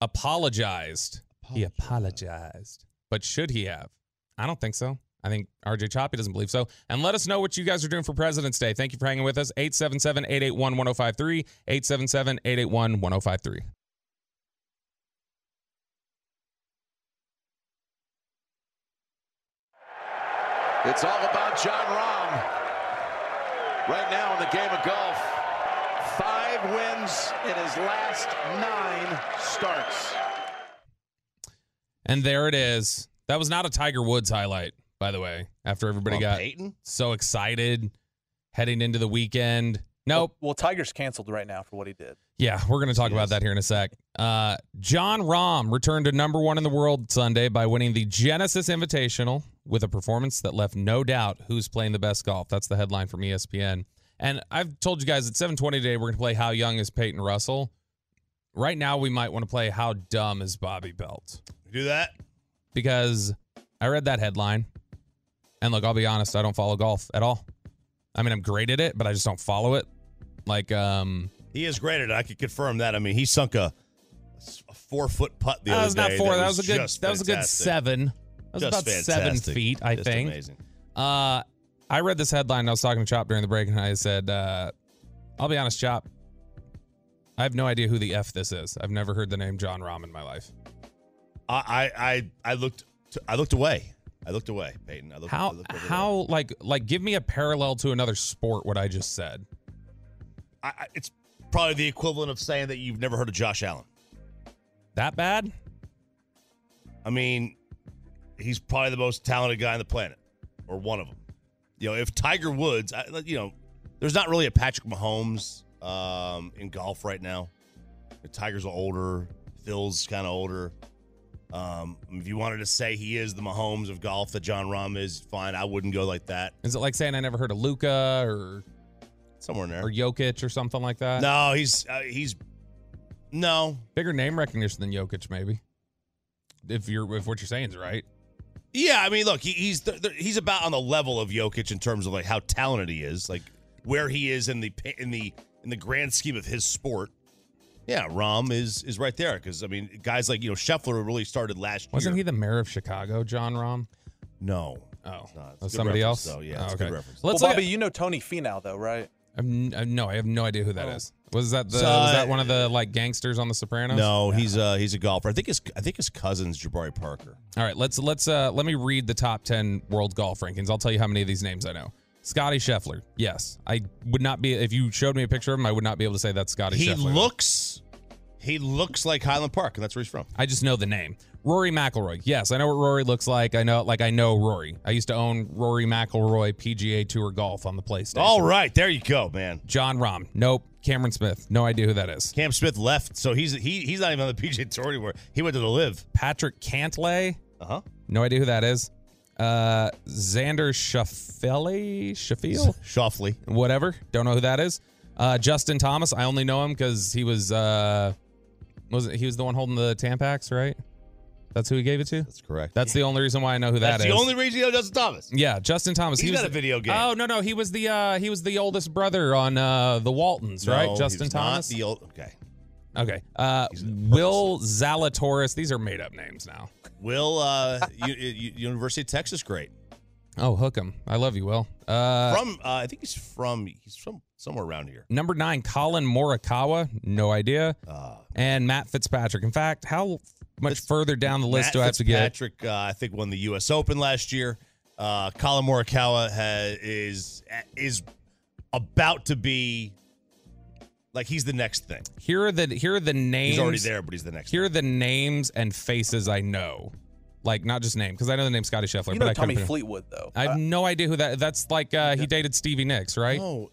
Speaker 1: apologized. He apologized. But should he have? I don't think so. I think RJ Choppy doesn't believe so. And let us know what you guys are doing for President's Day. Thank you for hanging with us. 877 881 1053. 877 881 1053.
Speaker 3: It's all about Jon Rahm. Right now in the game of golf, five wins in his last nine starts.
Speaker 1: And there it is. That was not a Tiger Woods highlight, by the way, after everybody
Speaker 2: Ron
Speaker 1: got
Speaker 2: Payton?
Speaker 1: so excited heading into the weekend. Nope.
Speaker 7: Well, Tiger's canceled right now for what he did.
Speaker 1: Yeah, we're going to talk about that here in a sec. Uh, Jon Rahm returned to number one in the world Sunday by winning the Genesis Invitational with a performance that left no doubt who's playing the best golf. That's the headline from ESPN. And I've told you guys at 720 today, we're going to play How Young is Peyton Russell. Right now, we might want to play How Dumb is Bobby Belt
Speaker 2: Do that.
Speaker 1: because I read that headline. And look, I'll be honest, I don't follow golf at all. I mean, I'm great at it, but I just don't follow it. Like, um,
Speaker 2: He is great at it. I can confirm that. I mean, he sunk a, a four foot putt the other day.
Speaker 1: that
Speaker 2: other
Speaker 1: was not
Speaker 2: day
Speaker 1: four. That, was, a good. That was a good seven. That was
Speaker 2: Just
Speaker 1: about seven feet, I
Speaker 2: Just
Speaker 1: think.
Speaker 2: Amazing.
Speaker 1: Uh, I read this headline. I was talking to Chop during the break, and I said, uh, "I'll be honest, Chop. I have no idea who the f this is. I've never heard the name Jon Rahm in my life.
Speaker 2: I I I, I looked to, I looked away. I looked away, Peyton. I looked, I
Speaker 1: How
Speaker 2: looked over
Speaker 1: how like like give me a parallel to another sport. What I just said.
Speaker 2: I, I, it's probably the equivalent of saying that you've never heard of Josh Allen.
Speaker 1: That bad?
Speaker 2: I mean, he's probably the most talented guy on the planet, or one of them. You know, if Tiger Woods, I, you know, there's not really a Patrick Mahomes um, in golf right now. Tiger's older, Phil's kind of older. Um, if you wanted to say he is the Mahomes of golf that Jon Rahm is, fine. I wouldn't go like that.
Speaker 1: Is it like saying I never heard of Luka or
Speaker 2: Somewhere in there.
Speaker 1: or Jokic or something like that?
Speaker 2: No, he's uh, he's no.
Speaker 1: Bigger name recognition than Jokic, maybe. If you're if what you're saying is right.
Speaker 2: Yeah, I mean, look, he, he's th- th- he's about on the level of Jokic in terms of like how talented he is, like where he is in the in the in the grand scheme of his sport. Yeah, Rahm is is right there because I mean, guys like you know Scheffler really started last year.
Speaker 1: Wasn't
Speaker 2: year.
Speaker 1: he the mayor of Chicago, Jon Rahm?
Speaker 2: No,
Speaker 1: Oh,
Speaker 2: it's not. It's
Speaker 1: was somebody else.
Speaker 2: though. Yeah,
Speaker 1: Oh,
Speaker 2: it's a good reference.
Speaker 1: Let's
Speaker 7: well, Bobby,
Speaker 1: at-
Speaker 7: you know Tony Finau though, right?
Speaker 1: I've n- uh, no, I have no idea who that is. Was that the
Speaker 2: So,
Speaker 1: was that
Speaker 2: uh,
Speaker 1: one of the like gangsters on The Sopranos?
Speaker 2: No, he's uh he's a golfer. I think his I think his cousin's Jabari Parker.
Speaker 1: All right, let's let's uh let me read the top ten world golf rankings. I'll tell you how many of these names I know. Scottie Scheffler. Yes, I would not be if you showed me a picture of him. I would not be able to say that's Scottie
Speaker 2: He
Speaker 1: Scheffler.
Speaker 2: looks he looks like Highland Park, and that's where he's from.
Speaker 1: I just know the name. Rory McIlroy. Yes, I know what Rory looks like. I know like I know Rory. I used to own Rory McIlroy PGA Tour Golf on the PlayStation.
Speaker 2: All right, there you go, man.
Speaker 1: Jon Rahm. Nope. Cameron Smith. No idea who that is.
Speaker 2: Cam Smith left, so he's he he's not even on the PGA Tour anymore. He went to the LIV.
Speaker 1: Patrick Cantlay.
Speaker 2: Uh huh.
Speaker 1: No idea who that is. Uh, Xander Schauffele, Schauffele,
Speaker 2: Shoffley.
Speaker 1: whatever. Don't know who that is. Uh, Justin Thomas. I only know him because he was uh, was it, he was the one holding the Tampax, right? That's who he gave it to.
Speaker 2: That's correct.
Speaker 1: That's the only reason why I know who
Speaker 2: That's
Speaker 1: that
Speaker 2: the only reason you know Justin Thomas.
Speaker 1: Yeah, Justin Thomas.
Speaker 2: He's
Speaker 1: he was
Speaker 2: got a
Speaker 1: the-
Speaker 2: video game.
Speaker 1: Oh no, no, he was the uh, he was the oldest brother on uh, the Waltons,
Speaker 2: No,
Speaker 1: right?
Speaker 2: he
Speaker 1: Justin
Speaker 2: was not
Speaker 1: Thomas.
Speaker 2: the old, okay.
Speaker 1: okay. Uh, Will Zalatoris. These are made up names now.
Speaker 2: Will uh, U- U- University of Texas great.
Speaker 1: Oh, hook him. I love you, Will. Uh,
Speaker 2: From uh, I think he's from he's from somewhere around here.
Speaker 1: Number nine, Collin Morikawa. No idea.
Speaker 2: Uh,
Speaker 1: And Matt Fitzpatrick. In fact, how much
Speaker 2: Fitz-
Speaker 1: further down the list
Speaker 2: Matt
Speaker 1: do I have to get?
Speaker 2: Fitzpatrick, uh, I think won the U.S. Open last year. Uh, Collin Morikawa has, is is about to be like he's the next thing.
Speaker 1: Here are the here are the names.
Speaker 2: He's already there, but he's the next.
Speaker 1: Here are the names and faces I know. Like not just name, because I know the name Scottie Scheffler,
Speaker 7: You
Speaker 1: but
Speaker 7: know
Speaker 1: I couldn't
Speaker 7: Tommy
Speaker 1: put him-
Speaker 7: Fleetwood though.
Speaker 1: I have no idea who that. That's like uh, he dated Stevie Nicks, right?
Speaker 2: Oh,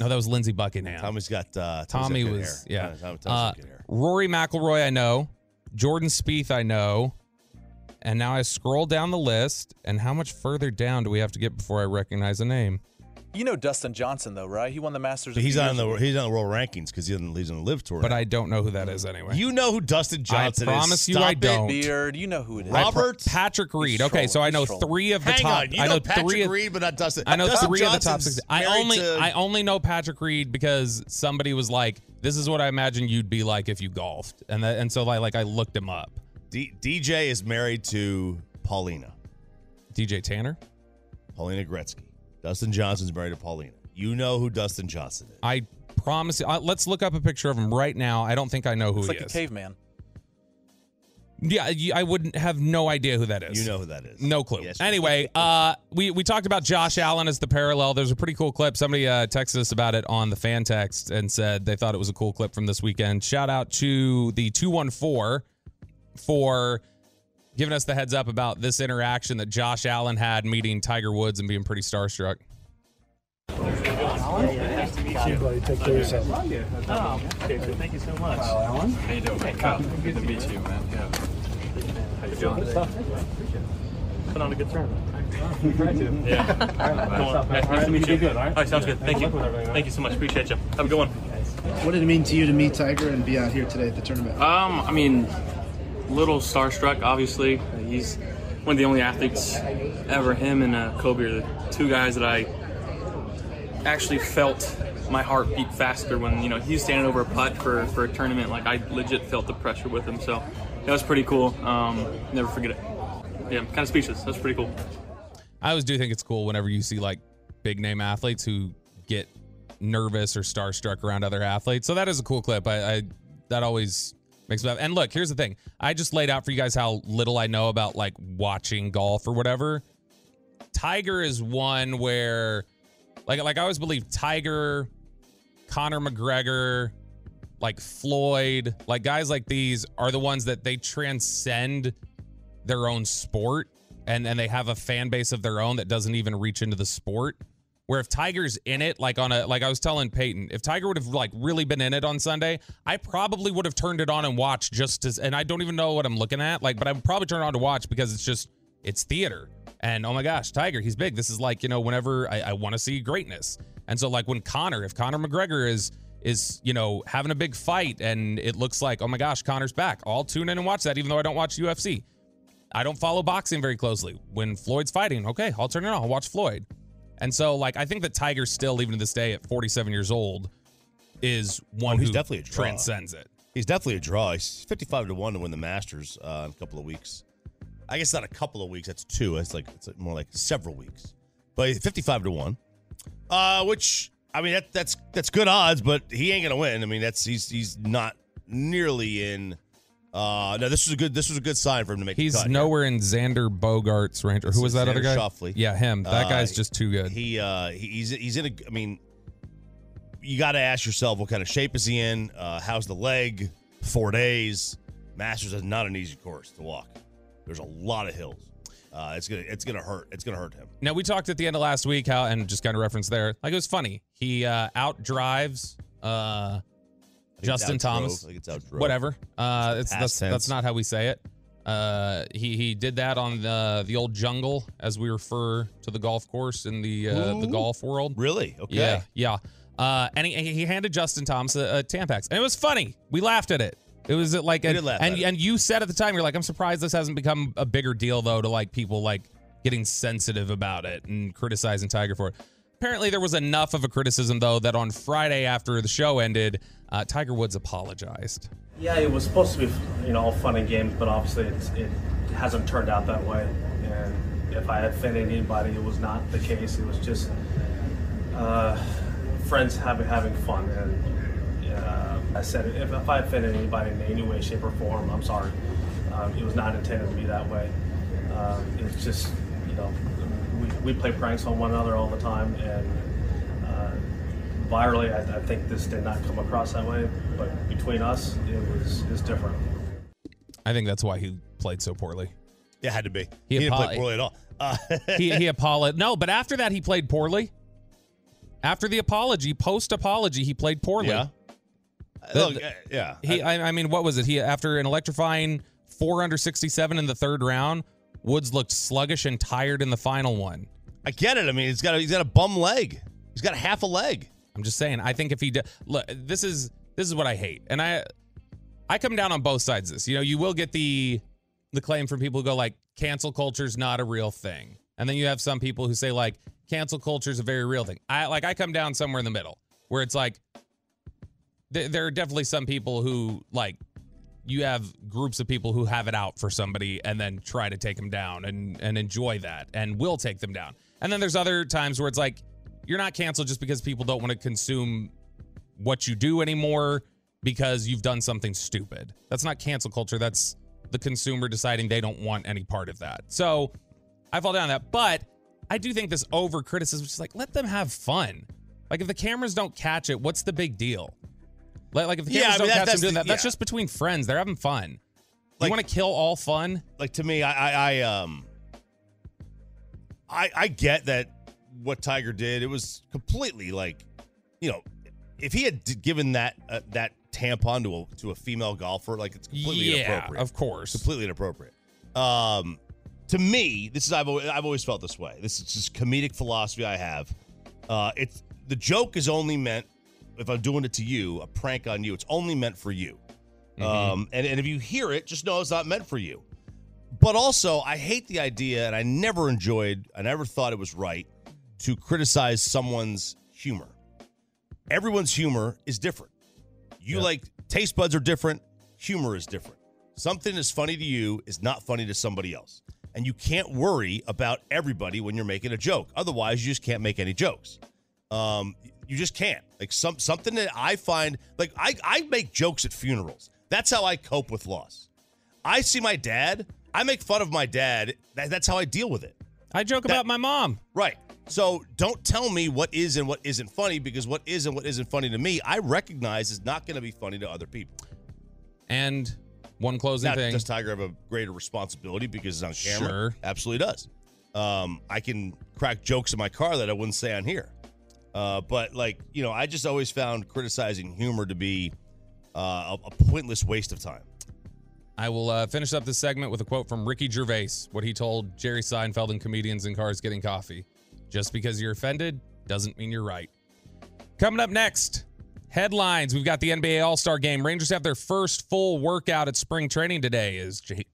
Speaker 1: No, that was Lindsey Buckingham.
Speaker 2: Tommy's got uh, Tommy's
Speaker 1: Tommy was
Speaker 2: hair.
Speaker 1: yeah.
Speaker 2: Tommy- Tommy's
Speaker 1: Uh,
Speaker 2: got good hair.
Speaker 1: Rory McIlroy, I know. Jordan Spieth, I know. And now I scroll down the list, and how much further down do we have to get before I recognize a name?
Speaker 7: You know Dustin Johnson though, right? He won the Masters.
Speaker 2: He's on the
Speaker 7: ago.
Speaker 2: he's on the world rankings because he's on, he's on the LIV tour.
Speaker 1: But
Speaker 2: now.
Speaker 1: I don't know who that is anyway.
Speaker 2: you know who Dustin Johnson
Speaker 1: promise
Speaker 2: is.
Speaker 1: you
Speaker 2: Stop
Speaker 1: I don't.
Speaker 7: Beard. You know who it is.
Speaker 2: Rob- Robert?
Speaker 1: Patrick Reed.
Speaker 7: He's
Speaker 1: Okay, so I know three of the
Speaker 2: Hang
Speaker 1: top.
Speaker 2: on, you
Speaker 1: I know
Speaker 2: Patrick
Speaker 1: three. Of,
Speaker 2: Reed, but not Dustin.
Speaker 1: I know
Speaker 2: Dustin
Speaker 1: three of the top six. I only
Speaker 2: to-
Speaker 1: I only know Patrick Reed because somebody was like, "This is what I imagine you'd be like if you golfed," and that, and so I like I looked him up.
Speaker 2: D- DJ is married to Paulina.
Speaker 1: DJ Tanner.
Speaker 2: Paulina Gretzky. Dustin Johnson's married to Paulina. You know who Dustin Johnson is.
Speaker 1: I promise. you- Uh, let's look up a picture of him right now. I don't think I know who he is.
Speaker 7: Looks
Speaker 1: he
Speaker 7: like a caveman.
Speaker 1: Yeah, I wouldn't have no idea who that is.
Speaker 2: You know who that is.
Speaker 1: No clue.
Speaker 2: Yes,
Speaker 1: anyway, uh, we we talked about Josh Allen as the parallel. There's a pretty cool clip. Somebody uh, texted us about it on the fan text and said they thought it was a cool clip from this weekend. Shout out to the two one four for giving us the heads up about this interaction that Josh Allen had meeting Tiger Woods and being pretty starstruck.
Speaker 8: Buddy, take care of yourself.
Speaker 9: Okay, so thank you so much. Kyle Allen. How you doing? Hey, Kyle. Good to meet you, man. Yeah. How you doing? Good stuff. Put on a good tournament. We tried to. Yeah. Come on. Nice, nice to meet you. Good, all right? All right, sounds good. Thank you. Thank you so much. Appreciate you. Have a good one.
Speaker 8: What did it mean to you to meet Tiger and be out here today at the tournament?
Speaker 9: Um, I mean, little starstruck, obviously. He's one of the only athletes ever. Him and uh, Kobe are the two guys that I actually felt my heart beat faster when you know he was standing over a putt for, for a tournament. Like I legit felt the pressure with him. So that was pretty cool. Um, never forget it. Yeah, kind of speechless. That's pretty cool.
Speaker 1: I always do think it's cool whenever you see like big name athletes who get nervous or starstruck around other athletes. So that is a cool clip. I, I that always makes me. And look, here's the thing. I just laid out for you guys how little I know about like watching golf or whatever. Tiger is one where like like I always believe Tiger, Conor McGregor, like Floyd, like guys like these are the ones that they transcend their own sport and and they have a fan base of their own that doesn't even reach into the sport. Where if Tiger's in it, like on a like I was telling Peyton, if Tiger would have like really been in it on Sunday, I probably would have turned it on and watched just as and I don't even know what I'm looking at. Like, but I would probably turn it on to watch because it's just it's theater. And oh my gosh, Tiger, he's big. This is like, you know, whenever I, I want to see greatness. And so like when Conor, if Conor McGregor is is, you know, having a big fight and it looks like, oh my gosh, Conor's back. I'll tune in and watch that, even though I don't watch UFC. I don't follow boxing very closely. When Floyd's fighting, okay, I'll turn it on. I'll watch Floyd. And so, like, I think that Tiger still, even to this day, at 47 years old, is one
Speaker 2: Oh, he's
Speaker 1: who
Speaker 2: definitely a draw.
Speaker 1: transcends it.
Speaker 2: He's definitely a draw. He's 55 to 1 to win the Masters uh, in a couple of weeks. I guess not a couple of weeks. That's two. It's like it's more like several weeks. But 55 to 1. Uh, which I mean that that's that's good odds, but he ain't gonna win. I mean, that's he's he's not nearly in uh no, this was a good this was a good sign for him to make
Speaker 1: He's
Speaker 2: cut here.
Speaker 1: nowhere in Xander Bogart's range. Or who was that other guy?
Speaker 2: Xander
Speaker 1: Yeah, him. That
Speaker 2: Uh,
Speaker 1: guy's just too good.
Speaker 2: He uh he's he's in a I mean you got to ask yourself what kind of shape is he in? Uh how's the leg? 4 days. Masters is not an easy course to walk. There's a lot of hills. Uh it's going to it's to hurt. It's to hurt him.
Speaker 1: Now we talked at the end of last week how, and just kind of reference there, like it was funny. He uh, out drives uh, Justin. Thomas.
Speaker 2: I it's outdrove.
Speaker 1: Whatever. Uh, it's that's,
Speaker 2: tense.
Speaker 1: that's not how we say it. Uh, he he did that on the the old jungle, as we refer to the golf course in the uh, the golf world.
Speaker 2: Really? Okay.
Speaker 1: Yeah, yeah. Uh, and he, he handed Justin Thomas a, a Tampax, and it was funny. We laughed at it. It was like,
Speaker 2: We
Speaker 1: and, and,
Speaker 2: it.
Speaker 1: and you said at the time, you're like, I'm surprised this hasn't become a bigger deal though to like people like getting sensitive about it and criticizing Tiger for it. Apparently, there was enough of a criticism though that on Friday after the show ended, uh, Tiger Woods apologized.
Speaker 10: Yeah, it was supposed to be, you know, all fun and games, but obviously it hasn't turned out that way. And if I offended anybody, it was not the case. It was just uh, friends having having fun. And uh, I said, if, if I offended anybody in any way, shape, or form, I'm sorry. Um, it was not intended to be that way. Um, it's just, you know, we, we play pranks on one another all the time, and uh, virally, I, I think this did not come across that way. But between us, it was is different.
Speaker 1: I think that's why he played so poorly.
Speaker 2: It had to be.
Speaker 1: He
Speaker 2: He, didn't
Speaker 1: apo-
Speaker 2: play poorly at all. Uh,
Speaker 1: he he apologized. No, but after that he played poorly. After the apology, post apology, he played poorly.
Speaker 2: yeah. Look, uh, yeah.
Speaker 1: He, I, I mean, what was it? He after an electrifying four under sixty-seven in the third round, Woods looked sluggish and tired in the final one.
Speaker 2: I get it. I mean, he's got a, he's got a bum leg. He's got a half a leg.
Speaker 1: I'm just saying. I think if he did, look, this is this is what I hate, and I I come down on both sides. Of this, you know, you will get the the claim from people who go like cancel culture is not a real thing, and then you have some people who say like cancel culture is a very real thing. I like I come down somewhere in the middle where it's like th- there are definitely some people who like you have groups of people who have it out for somebody and then try to take them down and and enjoy that and will take them down. And then there's other times where it's like you're not canceled just because people don't want to consume what you do anymore because you've done something stupid. That's not cancel culture. That's the consumer deciding they don't want any part of that. So I fall down on that. But I do think this over criticism is like let them have fun. Like if the cameras don't catch it, what's the big deal? Like, like if the
Speaker 2: Yeah,
Speaker 1: cameras
Speaker 2: I mean,
Speaker 1: don't catch them doing
Speaker 2: the-
Speaker 1: that, that's
Speaker 2: yeah.
Speaker 1: just between friends. They're having fun.
Speaker 2: Like-
Speaker 1: you want to kill all fun?
Speaker 2: Like to me, I, I, I um, I, I get that what Tiger did. It was completely like, you know, if he had given that uh, that tampon to a to a female golfer, like it's completely
Speaker 1: yeah,
Speaker 2: inappropriate.
Speaker 1: of course.
Speaker 2: completely inappropriate. Um, to me, this is I've always, I've always felt this way. This is just comedic philosophy I have. Uh, it's the joke is only meant if I'm doing it to you, a prank on you. It's only meant for you. Um, and, and if you hear it, just know it's not meant for you. But also, I hate the idea, and I never enjoyed, I never thought it was right to criticize someone's humor. Everyone's humor is different. You like taste buds are different, humor is different. Something that's funny to you is not funny to somebody else. And you can't worry about everybody when you're making a joke. Otherwise, you just can't make any jokes. Um, you just can't. Like some something that I find like I, I make jokes at funerals. That's how I cope with loss. I see my dad, I make fun of my dad. That, that's how I deal with it.
Speaker 1: I joke about my mom.
Speaker 2: Right. So don't tell me what is and what isn't funny because what is and what isn't funny to me, I recognize is not going to be funny to other people.
Speaker 1: And one closing
Speaker 2: Now,
Speaker 1: thing.
Speaker 2: does Tiger have a greater responsibility because it's on camera?
Speaker 1: Sure.
Speaker 2: Absolutely does. Um, I can crack jokes in my car that I wouldn't say on here. Uh, but like you know, I just always found criticizing humor to be uh, a, a pointless waste of time.
Speaker 1: I will uh, finish up this segment with a quote from Ricky Gervais, what he told Jerry Seinfeld and comedians in cars getting coffee. Just because you're offended doesn't mean you're right. Coming up next, headlines. We've got the NBA All Star game. Rangers have their first full workout at spring training today. Is J-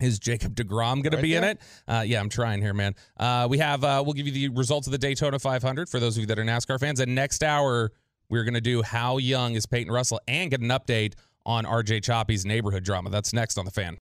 Speaker 1: is Jacob Degrom going to
Speaker 2: Right
Speaker 1: be in it? Uh, yeah, I'm trying here, man. Uh, we have. Uh, we'll give you the results of the Daytona 500 for those of you that are NASCAR fans. And next hour, we're going to do how young is Peyton Russell and get an update on RJ Choppy's neighborhood drama. That's next on the fan.